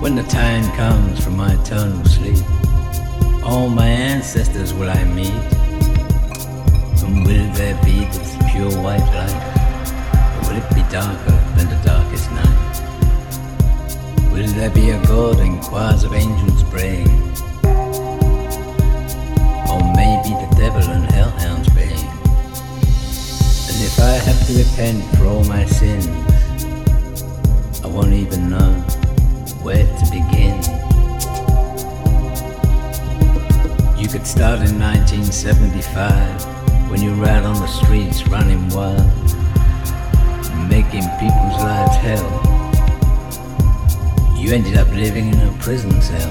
When the time comes for my eternal sleep, all my ancestors will I meet. And will there be pure white light? Or will it be darker than the darkest night? Will there be a God and choirs of angels praying? Or maybe the devil and hellhounds baying? And if I have to repent for all my sins, I won't even know where to begin. You could start in 1975 when you out on the streets running wild, making people's lives hell. You ended up living in a prison cell.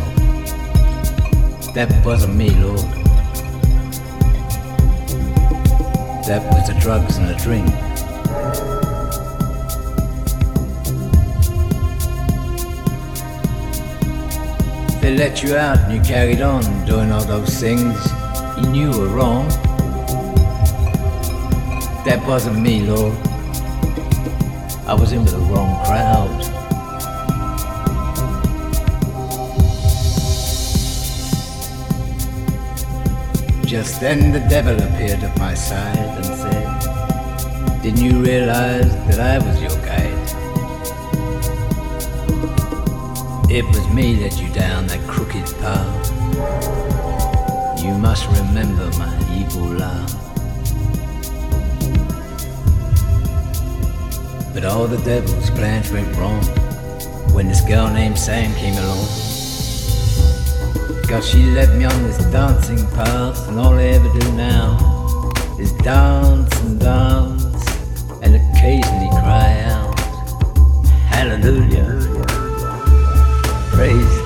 That wasn't me, Lord. That was the drugs and the drink. They let you out and you carried on doing all those things you knew were wrong. That wasn't me, Lord. I was in with the wrong crowd. Just then the devil appeared at my side and said, Didn't you realize that I was your guide? It was me led you down that crooked path. You must remember my evil laugh. But all the devil's plans went wrong when this girl named Sam came along. Cause she led me on this dancing path, and all I ever do now is dance and dance and occasionally cry out, Hallelujah. Praise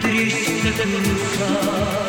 triste tendrá.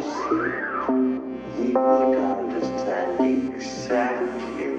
Produce it. He would understand exactly